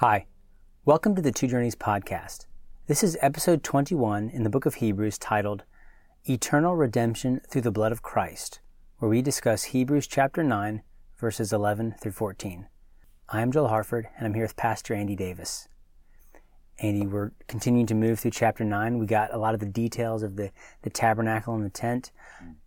Hi, welcome to the Two Journeys podcast. This is episode 21 in the book of Hebrews titled Eternal Redemption Through the Blood of Christ, where we discuss Hebrews chapter 9, verses 11 through 14. I am Joel Harford, and I'm here with Pastor Andy Davis. Andy, we're continuing to move through chapter 9. We got a lot of the details of the, the tabernacle and the tent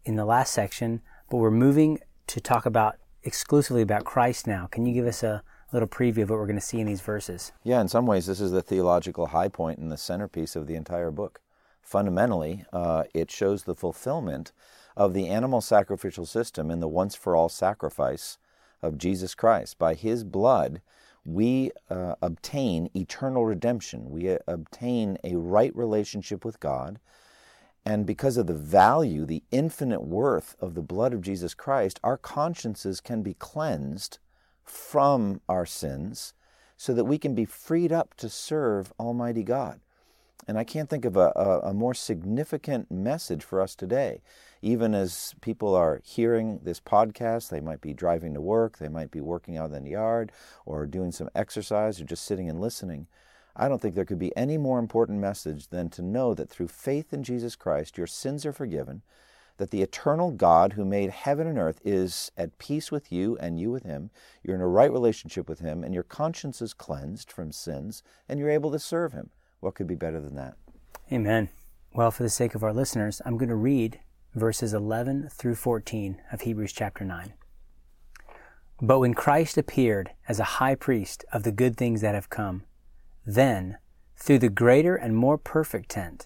in the last section, but we're moving to talk about exclusively about Christ now. Can you give us a little preview of what we're going to see in these verses. Yeah, in some ways, this is the theological high point and the centerpiece of the entire book. Fundamentally, uh, it shows the fulfillment of the animal sacrificial system in the once for all sacrifice of Jesus Christ. By his blood, we uh, obtain eternal redemption. We uh, obtain a right relationship with God. And because of the value, the infinite worth of the blood of Jesus Christ, our consciences can be cleansed from our sins so that we can be freed up to serve Almighty God. And I can't think of a, a, a, more significant message for us today. Even as people are hearing this podcast, they might be driving to work, they might be working out in the yard, or doing some exercise, or just sitting and listening. I don't think there could be any more important message than to know that through faith in Jesus Christ, your sins are forgiven, that the eternal God who made heaven and earth is at peace with you and you with him. You're in a right relationship with him, and your conscience is cleansed from sins, and you're able to serve him. What could be better than that? Amen. Well, for the sake of our listeners, I'm going to read verses 11 through 14 of Hebrews chapter 9. But when Christ appeared as a high priest of the good things that have come, then, through the greater and more perfect tent,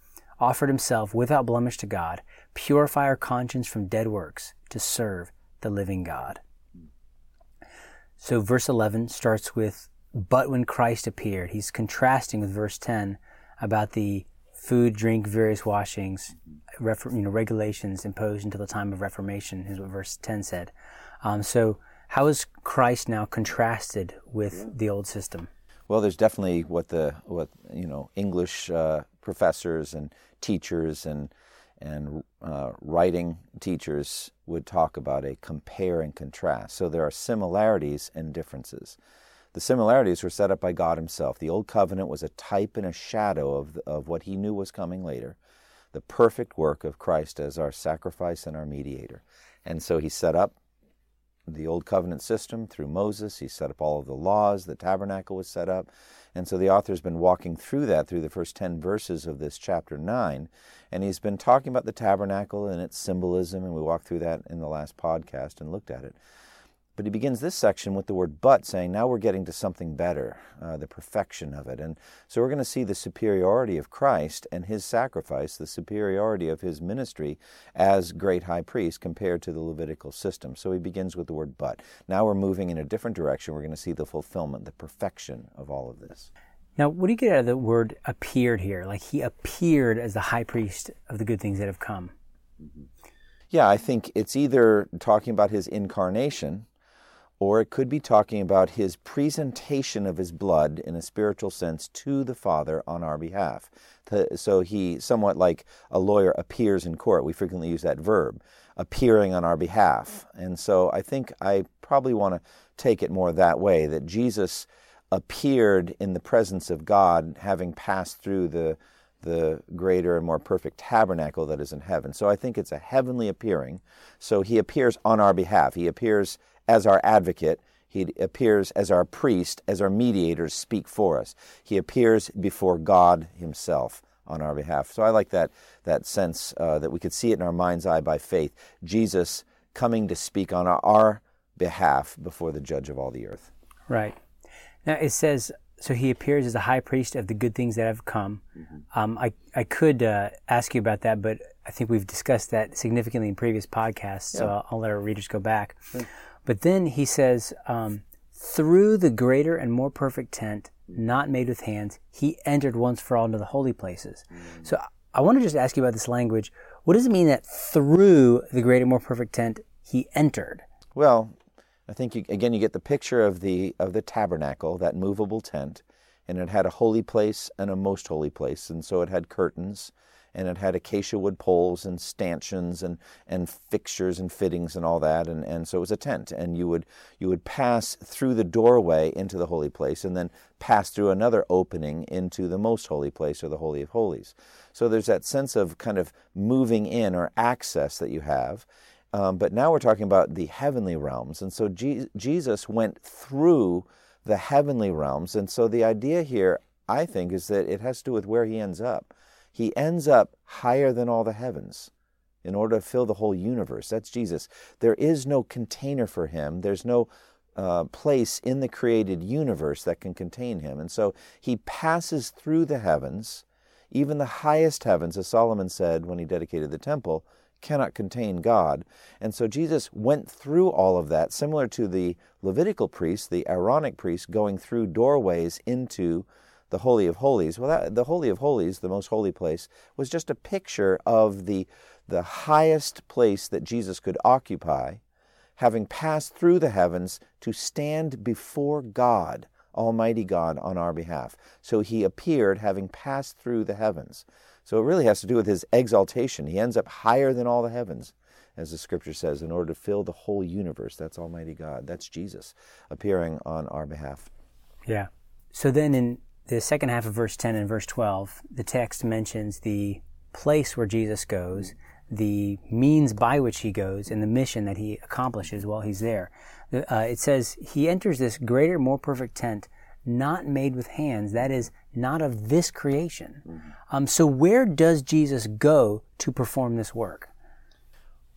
offered himself without blemish to God, purify our conscience from dead works to serve the living God. So verse 11 starts with, but when Christ appeared. He's contrasting with verse 10 about the food, drink, various washings, you know, regulations imposed until the time of Reformation, is what verse 10 said. Um, so how is Christ now contrasted with the old system? Well, there's definitely what the what you know English uh, professors and teachers and and uh, writing teachers would talk about a compare and contrast. So there are similarities and differences. The similarities were set up by God Himself. The Old Covenant was a type and a shadow of, of what He knew was coming later, the perfect work of Christ as our sacrifice and our mediator. And so He set up the Old Covenant system through Moses. He set up all of the laws. The tabernacle was set up. And so the author's been walking through that through the first 10 verses of this chapter 9. And he's been talking about the tabernacle and its symbolism. And we walked through that in the last podcast and looked at it. But he begins this section with the word but, saying, now we're getting to something better, uh, the perfection of it. And so we're going to see the superiority of Christ and his sacrifice, the superiority of his ministry as great high priest compared to the Levitical system. So he begins with the word but. Now we're moving in a different direction. We're going to see the fulfillment, the perfection of all of this. Now, what do you get out of the word appeared here? Like he appeared as the high priest of the good things that have come. Yeah, I think it's either talking about his incarnation or it could be talking about his presentation of his blood in a spiritual sense to the Father on our behalf. So he, somewhat like a lawyer appears in court, we frequently use that verb, appearing on our behalf. And so I think I probably want to take it more that way that Jesus appeared in the presence of God, having passed through the the greater and more perfect tabernacle that is in heaven. So I think it's a heavenly appearing. So he appears on our behalf. He appears as our advocate. He appears as our priest, as our mediators speak for us. He appears before God Himself on our behalf. So I like that, that sense uh, that we could see it in our mind's eye by faith. Jesus coming to speak on our behalf before the judge of all the earth. Right. Now it says, so he appears as a high priest of the good things that have come. Mm-hmm. Um, I, I could uh, ask you about that, but I think we've discussed that significantly in previous podcasts, yeah. so I'll, I'll, let our readers go back. Sure. But then he says, um, through the greater and more perfect tent, not made with hands. He entered once for all into the holy places. So I want to just ask you about this language. What does it mean that through the greater, and more perfect tent, he entered? Well, I think you, again you get the picture of the of the tabernacle, that movable tent, and it had a holy place and a most holy place, and so it had curtains, and it had acacia wood poles and stanchions and, and fixtures and fittings and all that, and, and so it was a tent, and you would you would pass through the doorway into the holy place, and then pass through another opening into the most holy place or the holy of holies. So there's that sense of kind of moving in or access that you have. Um, but now we're talking about the heavenly realms. And so Je- Jesus went through the heavenly realms. And so the idea here, I think, is that it has to do with where he ends up. He ends up higher than all the heavens in order to fill the whole universe. That's Jesus. There is no container for him, there's no uh, place in the created universe that can contain him. And so he passes through the heavens, even the highest heavens, as Solomon said when he dedicated the temple cannot contain God. And so Jesus went through all of that, similar to the Levitical priests, the Aaronic priests, going through doorways into the Holy of Holies. Well, that, the Holy of Holies, the most holy place, was just a picture of the, the highest place that Jesus could occupy, having passed through the heavens to stand before God, Almighty God, on our behalf. So he appeared having passed through the heavens. So it really has to do with his exaltation. He ends up higher than all the heavens, as the scripture says, in order to fill the whole universe. That's Almighty God. That's Jesus appearing on our behalf. Yeah. So then in the second half of verse 10 and verse 12, the text mentions the place where Jesus goes, the means by which he goes, and the mission that he accomplishes while he's there. Uh, it says, He enters this greater, more perfect tent not made with hands, that is, not of this creation. Mm-hmm. Um, so, where does Jesus go to perform this work?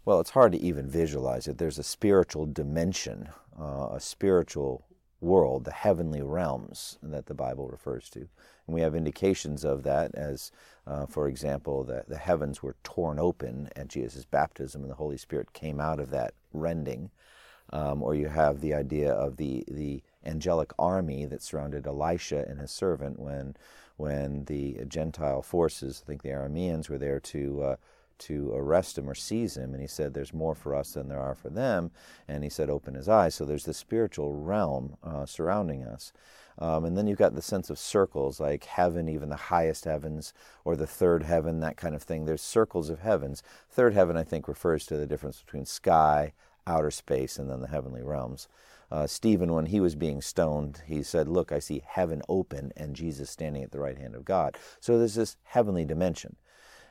Well, it's hard to even visualize it. There's a spiritual dimension, uh, a spiritual world, the heavenly realms that the Bible refers to. And we have indications of that, as, uh, for example, that the heavens were torn open at Jesus' baptism and the Holy Spirit came out of that rending. Um, or you have the idea of the, the angelic army that surrounded Elisha and his servant when, when the Gentile forces, I think the Arameans, were there to, uh, to arrest him or seize him. And he said, There's more for us than there are for them. And he said, Open his eyes. So there's this spiritual realm uh, surrounding us. Um, and then you've got the sense of circles, like heaven, even the highest heavens, or the third heaven, that kind of thing. There's circles of heavens. Third heaven, I think, refers to the difference between sky, outer space, and then the heavenly realms uh, Stephen, when he was being stoned, he said, Look, I see heaven open and Jesus standing at the right hand of God. So there's this heavenly dimension.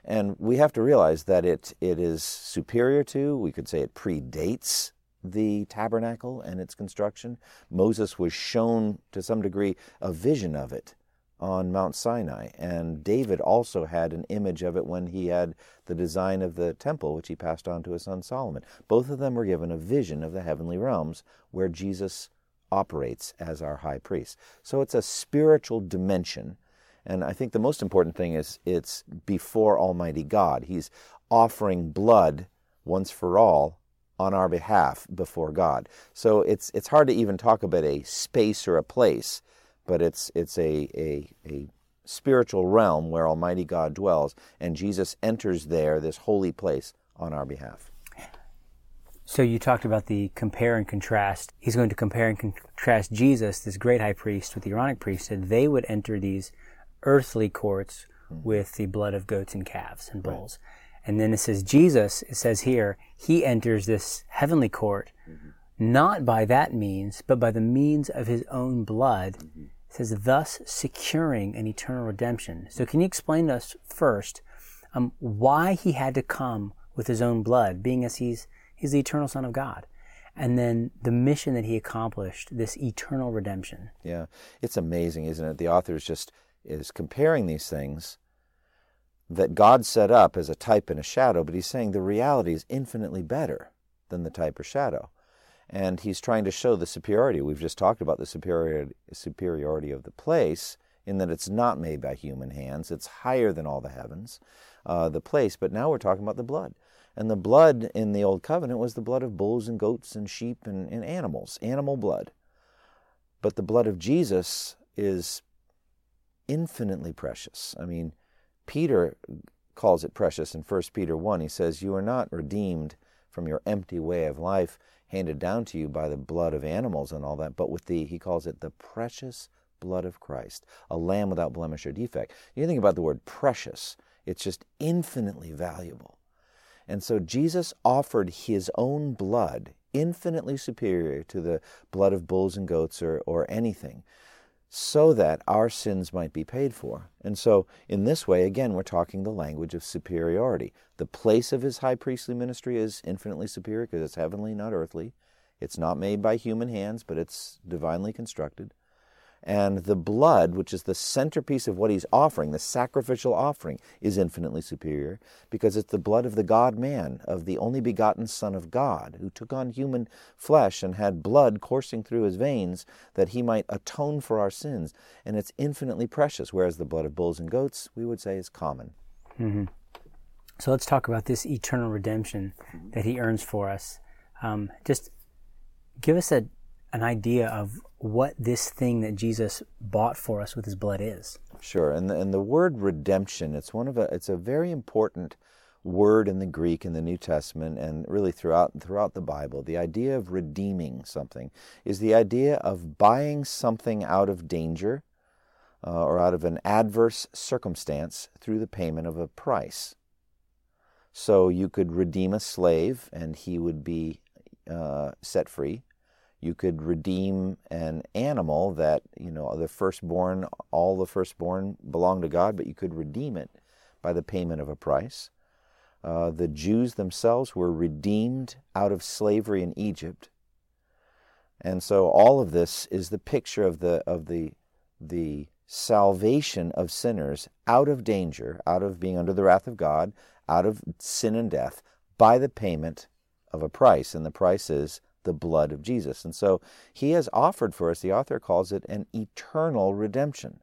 And we have to realize that it, it is superior to, we could say it predates the tabernacle and its construction. Moses was shown to some degree a vision of it on Mount Sinai. And David also had an image of it when he had the design of the temple, which he passed on to his son Solomon. Both of them were given a vision of the heavenly realms where Jesus operates as our high priest. So it's a spiritual dimension. And I think the most important thing is it's before Almighty God. He's offering blood once for all on our behalf before God. So it's it's hard to even talk about a space or a place but it's it's a, a, a spiritual realm where Almighty God dwells, and Jesus enters there, this holy place, on our behalf. So you talked about the compare and contrast. He's going to compare and contrast Jesus, this great high priest, with the Aaronic priesthood. They would enter these earthly courts mm-hmm. with the blood of goats and calves and bulls. Right. And then it says Jesus, it says here, he enters this heavenly court, mm-hmm. not by that means, but by the means of his own blood. Mm-hmm says, thus securing an eternal redemption. So, can you explain to us first um, why he had to come with his own blood, being as he's, he's the eternal Son of God? And then the mission that he accomplished, this eternal redemption. Yeah, it's amazing, isn't it? The author is just is comparing these things that God set up as a type and a shadow, but he's saying the reality is infinitely better than the type or shadow and he's trying to show the superiority. We've just talked about the superiority, superiority of the place in that it's not made by human hands. It's higher than all the heavens, uh, the place. But now we're talking about the blood. And the blood in the Old Covenant was the blood of bulls and goats and sheep and, and animals, animal blood. But the blood of Jesus is infinitely precious. I mean, Peter calls it precious in 1 Peter 1. He says, You are not redeemed from your empty way of life handed down to you by the blood of animals and all that, but with the, he calls it the precious blood of Christ, a lamb without blemish or defect. You think about the word precious, it's just infinitely valuable. And so Jesus offered his own blood, infinitely superior to the blood of bulls and goats or, or anything, so that our sins might be paid for. And so, in this way, again, we're talking the language of superiority. The place of his high priestly ministry is infinitely superior because it's heavenly, not earthly. It's not made by human hands, but it's divinely constructed. And the blood, which is the centerpiece of what he's offering, the sacrificial offering, is infinitely superior because it's the blood of the God man, of the only begotten Son of God, who took on human flesh and had blood coursing through his veins that he might atone for our sins. And it's infinitely precious, whereas the blood of bulls and goats, we would say, is common. Mm-hmm. So let's talk about this eternal redemption that he earns for us. Um, just give us a, an idea of what this thing that Jesus bought for us with his blood is. Sure, and the, and the word redemption, it's one of a it's a very important word in the Greek in the New Testament and really throughout throughout the Bible. The idea of redeeming something is the idea of buying something out of danger uh, or out of an adverse circumstance through the payment of a price. So you could redeem a slave and he would be uh, set free you could redeem an animal that, you know, the firstborn, all the firstborn belong to God, but you could redeem it by the payment of a price. Uh, the Jews themselves were redeemed out of slavery in Egypt. And so all of this is the picture of the, of the, the salvation of sinners out of danger, out of being under the wrath of God, out of sin and death, by the payment of a price. And the price is the blood of Jesus. And so he has offered for us, the author calls it an eternal redemption,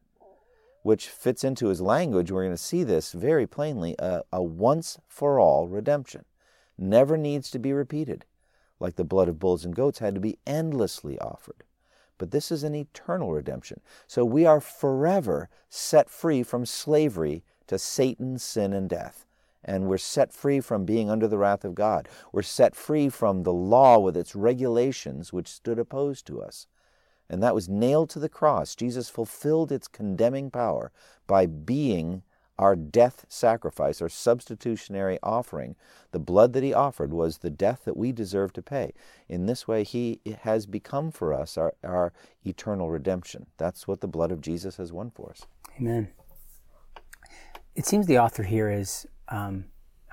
which fits into his language. We're going to see this very plainly a, a once for all redemption. Never needs to be repeated, like the blood of bulls and goats had to be endlessly offered. But this is an eternal redemption. So we are forever set free from slavery to Satan, sin, and death and we're set free from being under the wrath of God. We're set free from the law with its regulations which stood opposed to us. And that was nailed to the cross. Jesus fulfilled its condemning power by being our death sacrifice, our substitutionary offering. The blood that he offered was the death that we deserve to pay. In this way, he has become for us our, our eternal redemption. That's what the blood of Jesus has won for us. Amen. It seems the author here is um,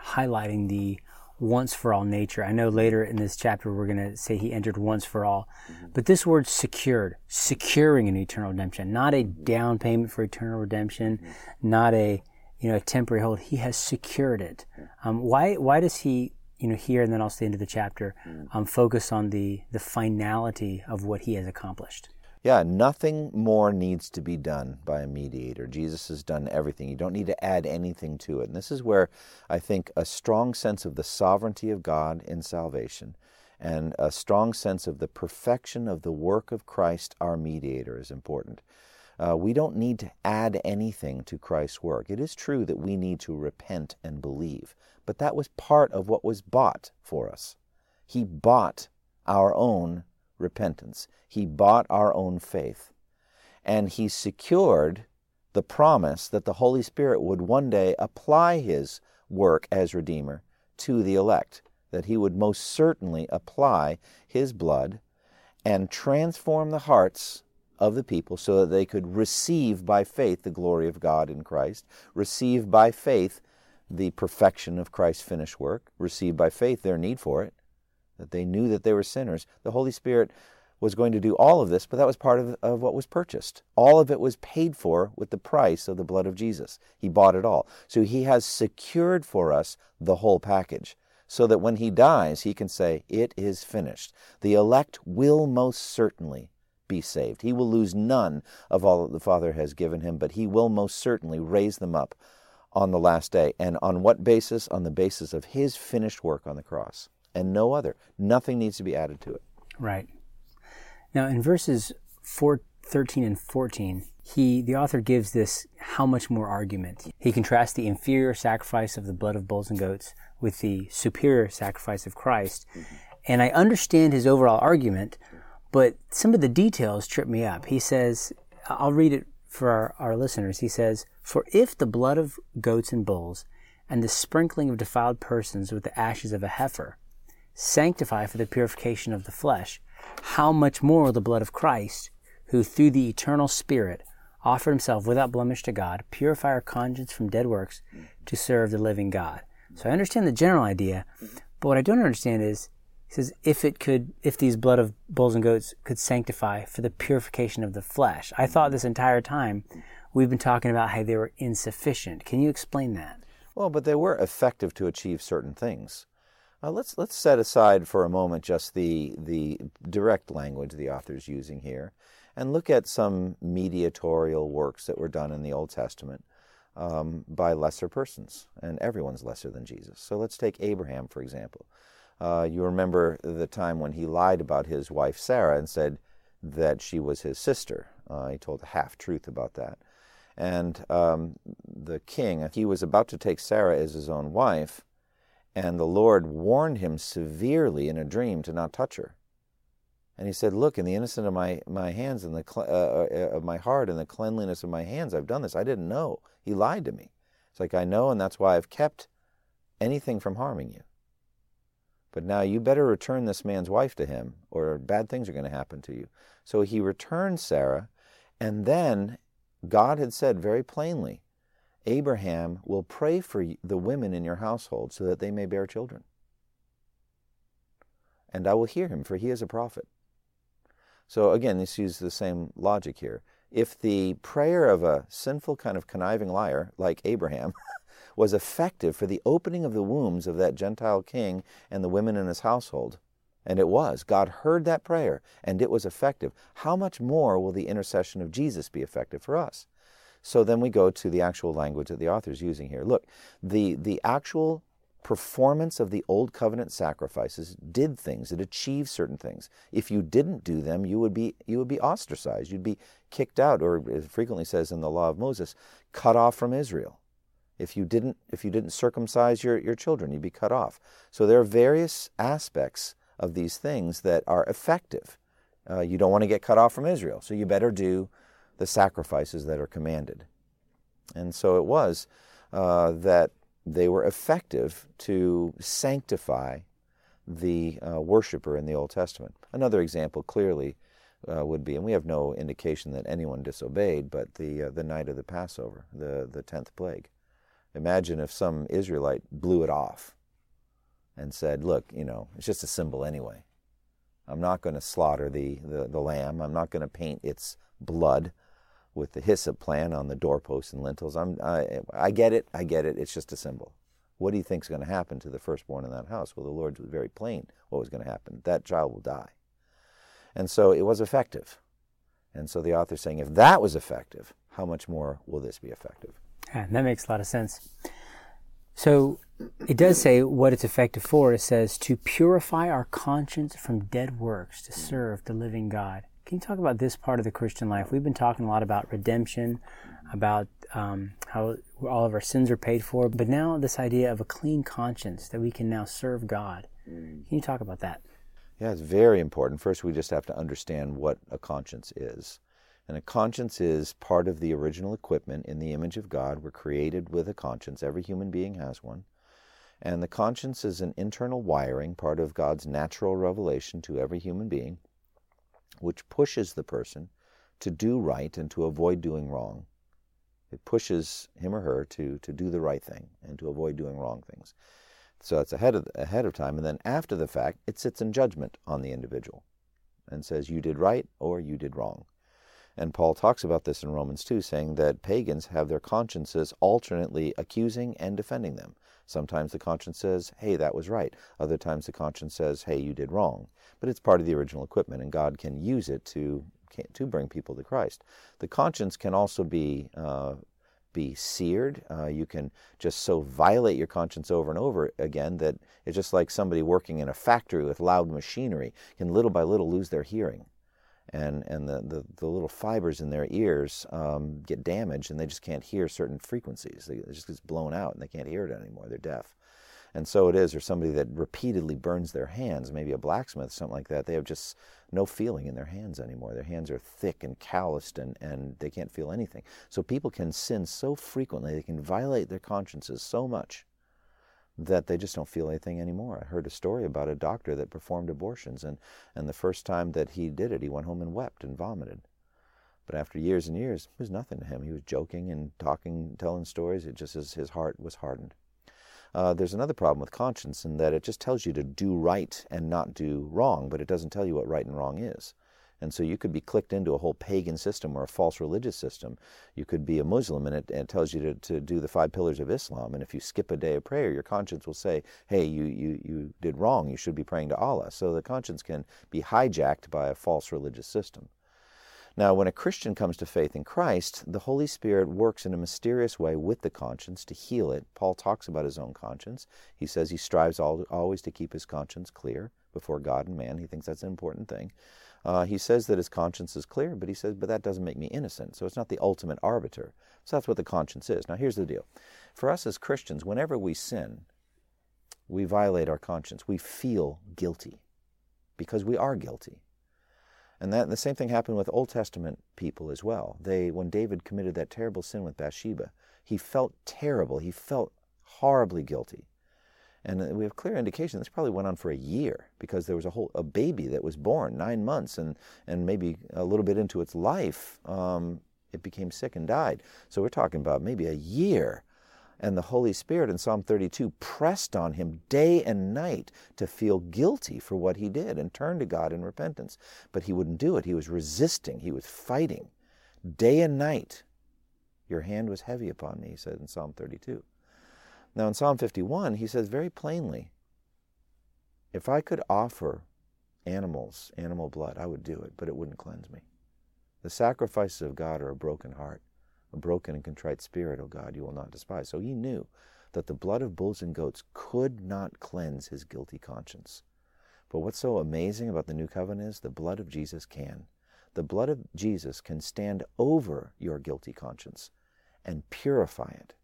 highlighting the once for all nature. I know later in this chapter we're going to say he entered once for all, mm-hmm. but this word secured, securing an eternal redemption, not a down payment for eternal redemption, mm-hmm. not a you know a temporary hold. He has secured it. Um, why why does he you know here and then also the end of the chapter mm. um, focus on the the finality of what he has accomplished? Yeah, nothing more needs to be done by a mediator. Jesus has done everything. You don't need to add anything to it. And this is where I think a strong sense of the sovereignty of God in salvation and a strong sense of the perfection of the work of Christ, our mediator, is important. Uh, we don't need to add anything to Christ's work. It is true that we need to repent and believe, but that was part of what was bought for us. He bought our own repentance. He bought our own faith. And he secured the promise that the Holy Spirit would one day apply his work as Redeemer to the elect, that he would most certainly apply his blood and transform the hearts of the people so that they could receive by faith the glory of God in Christ, receive by faith the perfection of Christ's finished work, receive by faith their need for it, that they knew that they were sinners. The Holy Spirit was going to do all of this, but that was part of, of what was purchased. All of it was paid for with the price of the blood of Jesus. He bought it all. So he has secured for us the whole package so that when he dies, he can say, It is finished. The elect will most certainly be saved. He will lose none of all that the Father has given him, but he will most certainly raise them up on the last day. And on what basis? On the basis of his finished work on the cross and no other. Nothing needs to be added to it. Right. Now, in verses four 13 and 14, he the author gives this how much more argument. He contrasts the inferior sacrifice of the blood of bulls and goats with the superior sacrifice of Christ. Mm-hmm. And I understand his overall argument, but some of the details trip me up. He says, I'll read it for our, our listeners. He says, For if the blood of goats and bulls and the sprinkling of defiled persons with the ashes of a heifer sanctify for the purification of the flesh, how much more will the blood of Christ, who through the eternal Spirit offered himself without blemish to God, purify our conscience from dead works to serve the living God. So I understand the general idea, but what I don't understand is he says if it could if these blood of bulls and goats could sanctify for the purification of the flesh. I thought this entire time we've been talking about how they were insufficient. Can you explain that? Well, but they were effective to achieve certain things. Uh, let's let's set aside for a moment just the the direct language the author's using here, and look at some mediatorial works that were done in the Old Testament um, by lesser persons, and everyone's lesser than Jesus. So let's take Abraham for example. Uh, you remember the time when he lied about his wife Sarah and said that she was his sister. Uh, he told a half truth about that. And um, the king, he was about to take Sarah as his own wife, and the Lord warned him severely in a dream to not touch her. And he said, "Look, in the innocence of my, my hands and the uh, uh, of my heart and the cleanliness of my hands, I've done this. I didn't know. He lied to me. It's like I know, and that's why I've kept anything from harming you. But now you better return this man's wife to him, or bad things are going to happen to you." So he returned Sarah, and then God had said very plainly, Abraham will pray for the women in your household so that they may bear children. And I will hear him, for he is a prophet. So again, this uses the same logic here. If the prayer of a sinful kind of conniving liar like Abraham was effective for the opening of the wombs of that Gentile king and the women in his household, and it was, God heard that prayer and it was effective, how much more will the intercession of Jesus be effective for us? So then we go to the actual language that the author is using here. Look, the, the actual performance of the old covenant sacrifices did things. It achieved certain things. If you didn't do them you would be you would be ostracized. You'd be kicked out or it frequently says in the law of moses cut off from israel. If you didn't if you didn't circumcise your, your children you'd be cut off. So there are various aspects of these things that are effective. Uh, you don't want to get cut off from israel so you better do the sacrifices that are commanded. And so it was uh, that they were effective to sanctify the uh, worshiper in the Old Testament. Another example clearly uh, would be, and we have no indication that anyone disobeyed, but the uh, the night of the Passover, the the tenth plague. Imagine if some Israelite blew it off and said, "Look, you know, it's just a symbol anyway. I'm not going to slaughter the, the the lamb. I'm not going to paint its blood with the hyssop plant on the doorposts and lintels. I'm, I, I get it. I get it. It's just a symbol. What do you think is going to happen to the firstborn in that house? Well, the Lord was very plain what was going to happen. That child will die. And so it was effective. And so the author is saying, if that was effective, how much more will this be effective? Yeah, that makes a lot of sense. So it does say what it's effective for. It says to purify our conscience from dead works to serve the living God. Can you talk about this part of the Christian life? We've been talking a lot about redemption, about um, how all of our sins are paid for, but now this idea of a clean conscience that we can now serve God. Can you talk about that? Yeah, it's very important. First, we just have to understand what a conscience is. And a conscience is part of the original equipment in the image of God. We're created with a conscience. Every human being has one. And the conscience is an internal wiring, part of God's natural revelation to every human being which pushes the person to do right and to avoid doing wrong. It pushes him or her to, to do the right thing and to avoid doing wrong things. So it's ahead of, ahead of time. And then after the fact, it sits in judgment on the individual and says, you did right or you did wrong. And Paul talks about this in Romans 2, saying that pagans have their consciences alternately accusing and defending them. Sometimes the conscience says, hey, that was right. Other times the conscience says, hey, you did wrong but it's part of the original equipment, and God can use it to to bring people to Christ. The conscience can also be uh, be seared. Uh, you can just so violate your conscience over and over again that it's just like somebody working in a factory with loud machinery can little by little lose their hearing. And and the, the, the little fibers in their ears um, get damaged and they just can't hear certain frequencies. They, it just gets blown out and they can't hear it anymore. They're deaf. And so it is, or somebody that repeatedly burns their hands, maybe a blacksmith, something like that, they have just no feeling in their hands anymore. Their hands are thick and calloused and, and they can't feel anything. So people can sin so frequently, they can violate their consciences so much that they just don't feel anything anymore. I heard a story about a doctor that performed abortions, and, and the first time that he did it, he went home and wept and vomited. But after years and years, it was nothing to him. He was joking and talking, telling stories. It just his, his heart was hardened. Uh, there's another problem with conscience in that it just tells you to do right and not do wrong, but it doesn't tell you what right and wrong is. And so you could be clicked into a whole pagan system or a false religious system. You could be a Muslim and it, and it tells you to, to do the five pillars of Islam. And if you skip a day of prayer, your conscience will say, hey, you, you, you did wrong. You should be praying to Allah. So the conscience can be hijacked by a false religious system. Now, when a Christian comes to faith in Christ, the Holy Spirit works in a mysterious way with the conscience to heal it. Paul talks about his own conscience. He says he strives always to keep his conscience clear before God and man. He thinks that's an important thing. Uh, he says that his conscience is clear, but he says, but that doesn't make me innocent. So it's not the ultimate arbiter. So that's what the conscience is. Now, here's the deal. For us as Christians, whenever we sin, we violate our conscience. We feel guilty because we are guilty. And that the same thing happened with Old Testament people as well. They when David committed that terrible sin with Bathsheba, he felt terrible. He felt horribly guilty. And we have clear indication this probably went on for a year because there was a whole a baby that was born nine months and and maybe a little bit into its life, um, it became sick and died. So we're talking about maybe a year. And the Holy Spirit in Psalm 32 pressed on him day and night to feel guilty for what he did and turn to God in repentance. But he wouldn't do it. He was resisting, he was fighting day and night. Your hand was heavy upon me, he said in Psalm 32. Now, in Psalm 51, he says very plainly, if I could offer animals, animal blood, I would do it, but it wouldn't cleanse me. The sacrifices of God are a broken heart, a broken and contrite spirit, O God, you will not despise. So he knew that the blood of bulls and goats could not cleanse his guilty conscience. But what's so amazing about the new covenant is the blood of Jesus can. The blood of Jesus can stand over your guilty conscience and purify it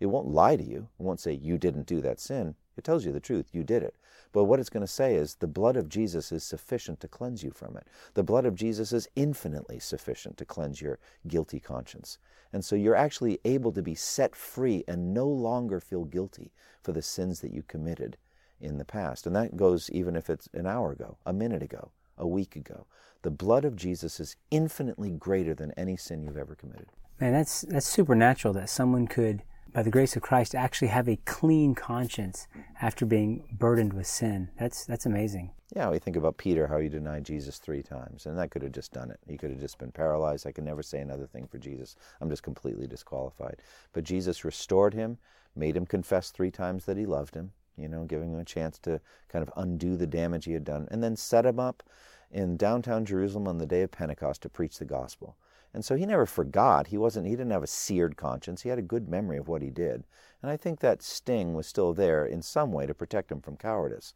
it won't lie to you. It won't say you didn't do that sin. It tells you the truth. You did it. But what it's going to say is the blood of Jesus is sufficient to cleanse you from it. The blood of Jesus is infinitely sufficient to cleanse your guilty conscience. And so you're actually able to be set free and no longer feel guilty for the sins that you committed in the past. And that goes even if it's an hour ago, a minute ago, a week ago. The blood of Jesus is infinitely greater than any sin you've ever committed. Man, that's that's supernatural that someone could by the grace of Christ, actually have a clean conscience after being burdened with sin. That's that's amazing. Yeah, we think about Peter, how he denied Jesus three times, and that could have just done it. He could have just been paralyzed. I can never say another thing for Jesus. I'm just completely disqualified. But Jesus restored him, made him confess three times that he loved him, you know, giving him a chance to kind of undo the damage he had done, and then set him up in downtown Jerusalem on the day of Pentecost to preach the gospel. And so he never forgot. He wasn't he didn't have a seared conscience. He had a good memory of what he did. And I think that sting was still there in some way to protect him from cowardice.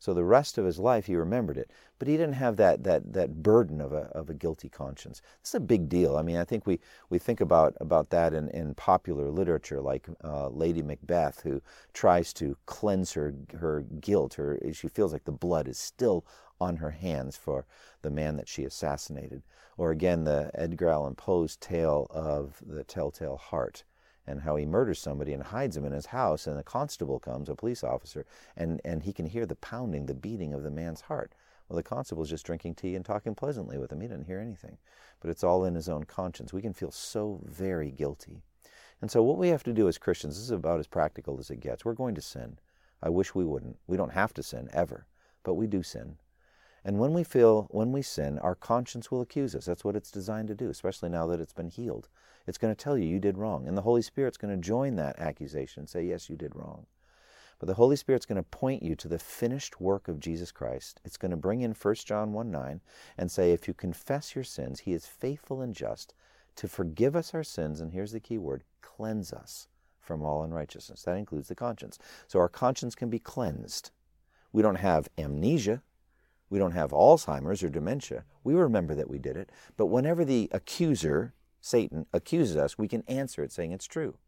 So the rest of his life he remembered it. But he didn't have that that that burden of a of a guilty conscience. It's a big deal. I mean, I think we, we think about about that in, in popular literature, like uh, Lady Macbeth, who tries to cleanse her her guilt. Her she feels like the blood is still on her hands for the man that she assassinated. Or again, the Edgar Allan Poe's tale of the Telltale Heart and how he murders somebody and hides him in his house, and a constable comes, a police officer, and, and he can hear the pounding, the beating of the man's heart. Well, the constable's just drinking tea and talking pleasantly with him. He didn't hear anything. But it's all in his own conscience. We can feel so very guilty. And so, what we have to do as Christians, this is about as practical as it gets. We're going to sin. I wish we wouldn't. We don't have to sin ever, but we do sin. And when we feel, when we sin, our conscience will accuse us. That's what it's designed to do, especially now that it's been healed. It's going to tell you you did wrong. And the Holy Spirit's going to join that accusation and say, yes, you did wrong. But the Holy Spirit's going to point you to the finished work of Jesus Christ. It's going to bring in 1 John 1 9 and say, if you confess your sins, he is faithful and just to forgive us our sins. And here's the key word cleanse us from all unrighteousness. That includes the conscience. So our conscience can be cleansed. We don't have amnesia We don't have Alzheimer's or dementia. We remember that we did it. But whenever the accuser, Satan, accuses us, we can answer it saying it's true.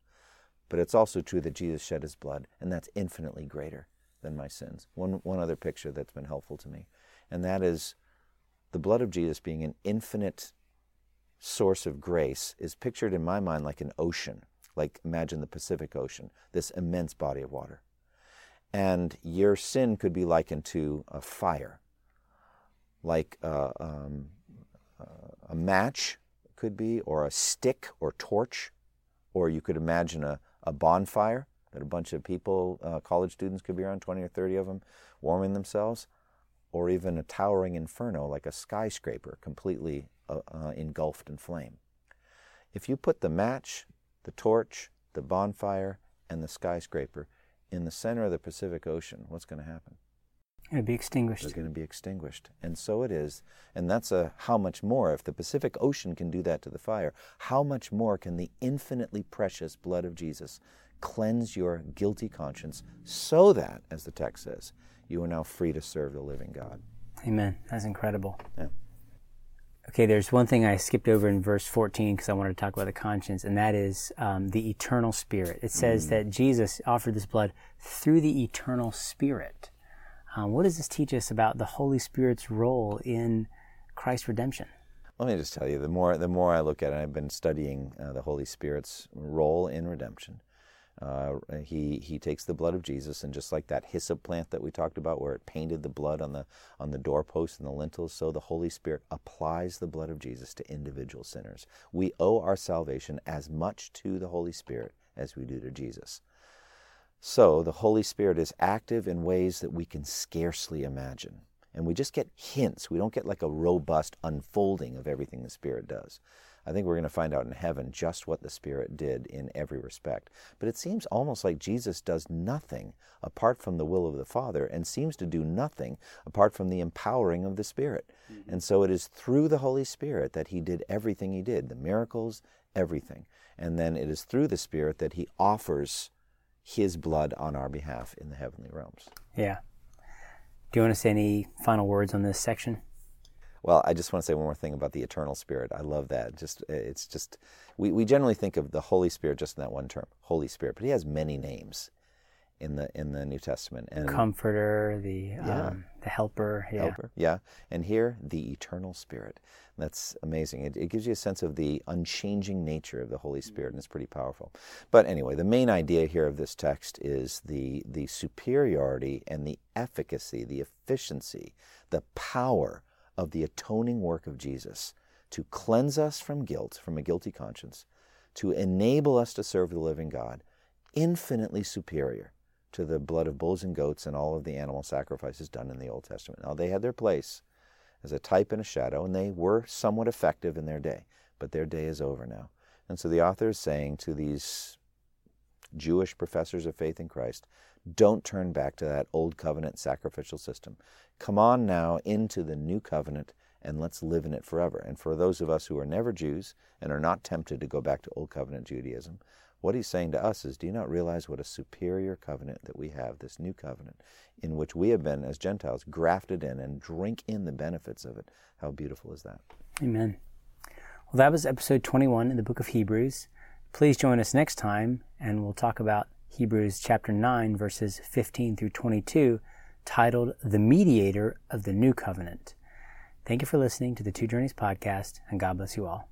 But it's also true that Jesus shed his blood, and that's infinitely greater than my sins. One, one other picture that's been helpful to me, and that is the blood of Jesus being an infinite source of grace is pictured in my mind like an ocean, like imagine the Pacific Ocean, this immense body of water. And your sin could be likened to a fire, like uh, um, uh, a match could be, or a stick or torch, or you could imagine a, a bonfire that a bunch of people, uh, college students could be around, 20 or 30 of them, warming themselves, or even a towering inferno like a skyscraper completely uh, uh, engulfed in flame. If you put the match, the torch, the bonfire, and the skyscraper in the center of the Pacific Ocean, what's going to happen? It'll be extinguished. They're going to be extinguished. And so it is. And that's a how much more. If the Pacific Ocean can do that to the fire, how much more can the infinitely precious blood of Jesus cleanse your guilty conscience so that, as the text says, you are now free to serve the living God? Amen. That's incredible. Yeah. Okay, there's one thing I skipped over in verse 14 because I wanted to talk about the conscience, and that is um, the eternal spirit. It says mm. that Jesus offered this blood through the eternal spirit. Um, what does this teach us about the Holy Spirit's role in Christ's redemption? Let me just tell you, the more the more I look at it, I've been studying uh, the Holy Spirit's role in redemption. Uh, he he takes the blood of Jesus, and just like that hyssop plant that we talked about, where it painted the blood on the on the doorposts and the lintels, so the Holy Spirit applies the blood of Jesus to individual sinners. We owe our salvation as much to the Holy Spirit as we do to Jesus. So the Holy Spirit is active in ways that we can scarcely imagine. And we just get hints. We don't get like a robust unfolding of everything the Spirit does. I think we're going to find out in heaven just what the Spirit did in every respect. But it seems almost like Jesus does nothing apart from the will of the Father and seems to do nothing apart from the empowering of the Spirit. Mm-hmm. And so it is through the Holy Spirit that he did everything he did the miracles, everything. And then it is through the Spirit that he offers his blood on our behalf in the heavenly realms. Yeah. Do you want to say any final words on this section? Well, I just want to say one more thing about the eternal spirit. I love that. Just it's just we, we generally think of the Holy Spirit just in that one term, Holy Spirit, but he has many names in the in the New Testament. And Comforter, the yeah. um, the Helper, yeah. Helper, yeah. And here, the Eternal Spirit. That's amazing. It, it gives you a sense of the unchanging nature of the Holy Spirit, and it's pretty powerful. But anyway, the main idea here of this text is the the superiority and the efficacy, the efficiency, the power of the atoning work of Jesus to cleanse us from guilt, from a guilty conscience, to enable us to serve the living God, infinitely superior to the blood of bulls and goats and all of the animal sacrifices done in the Old Testament. Now, they had their place as a type and a shadow, and they were somewhat effective in their day, but their day is over now. And so the author is saying to these Jewish professors of faith in Christ, don't turn back to that old covenant sacrificial system. Come on now into the new covenant and let's live in it forever. And for those of us who are never Jews and are not tempted to go back to old covenant Judaism, what he's saying to us is, do you not realize what a superior covenant that we have, this new covenant, in which we have been, as Gentiles, grafted in and drink in the benefits of it? How beautiful is that? Amen. Well, that was episode 21 in the book of Hebrews. Please join us next time, and we'll talk about Hebrews chapter 9, verses 15 through 22, titled The Mediator of the New Covenant. Thank you for listening to the Two Journeys podcast, and God bless you all.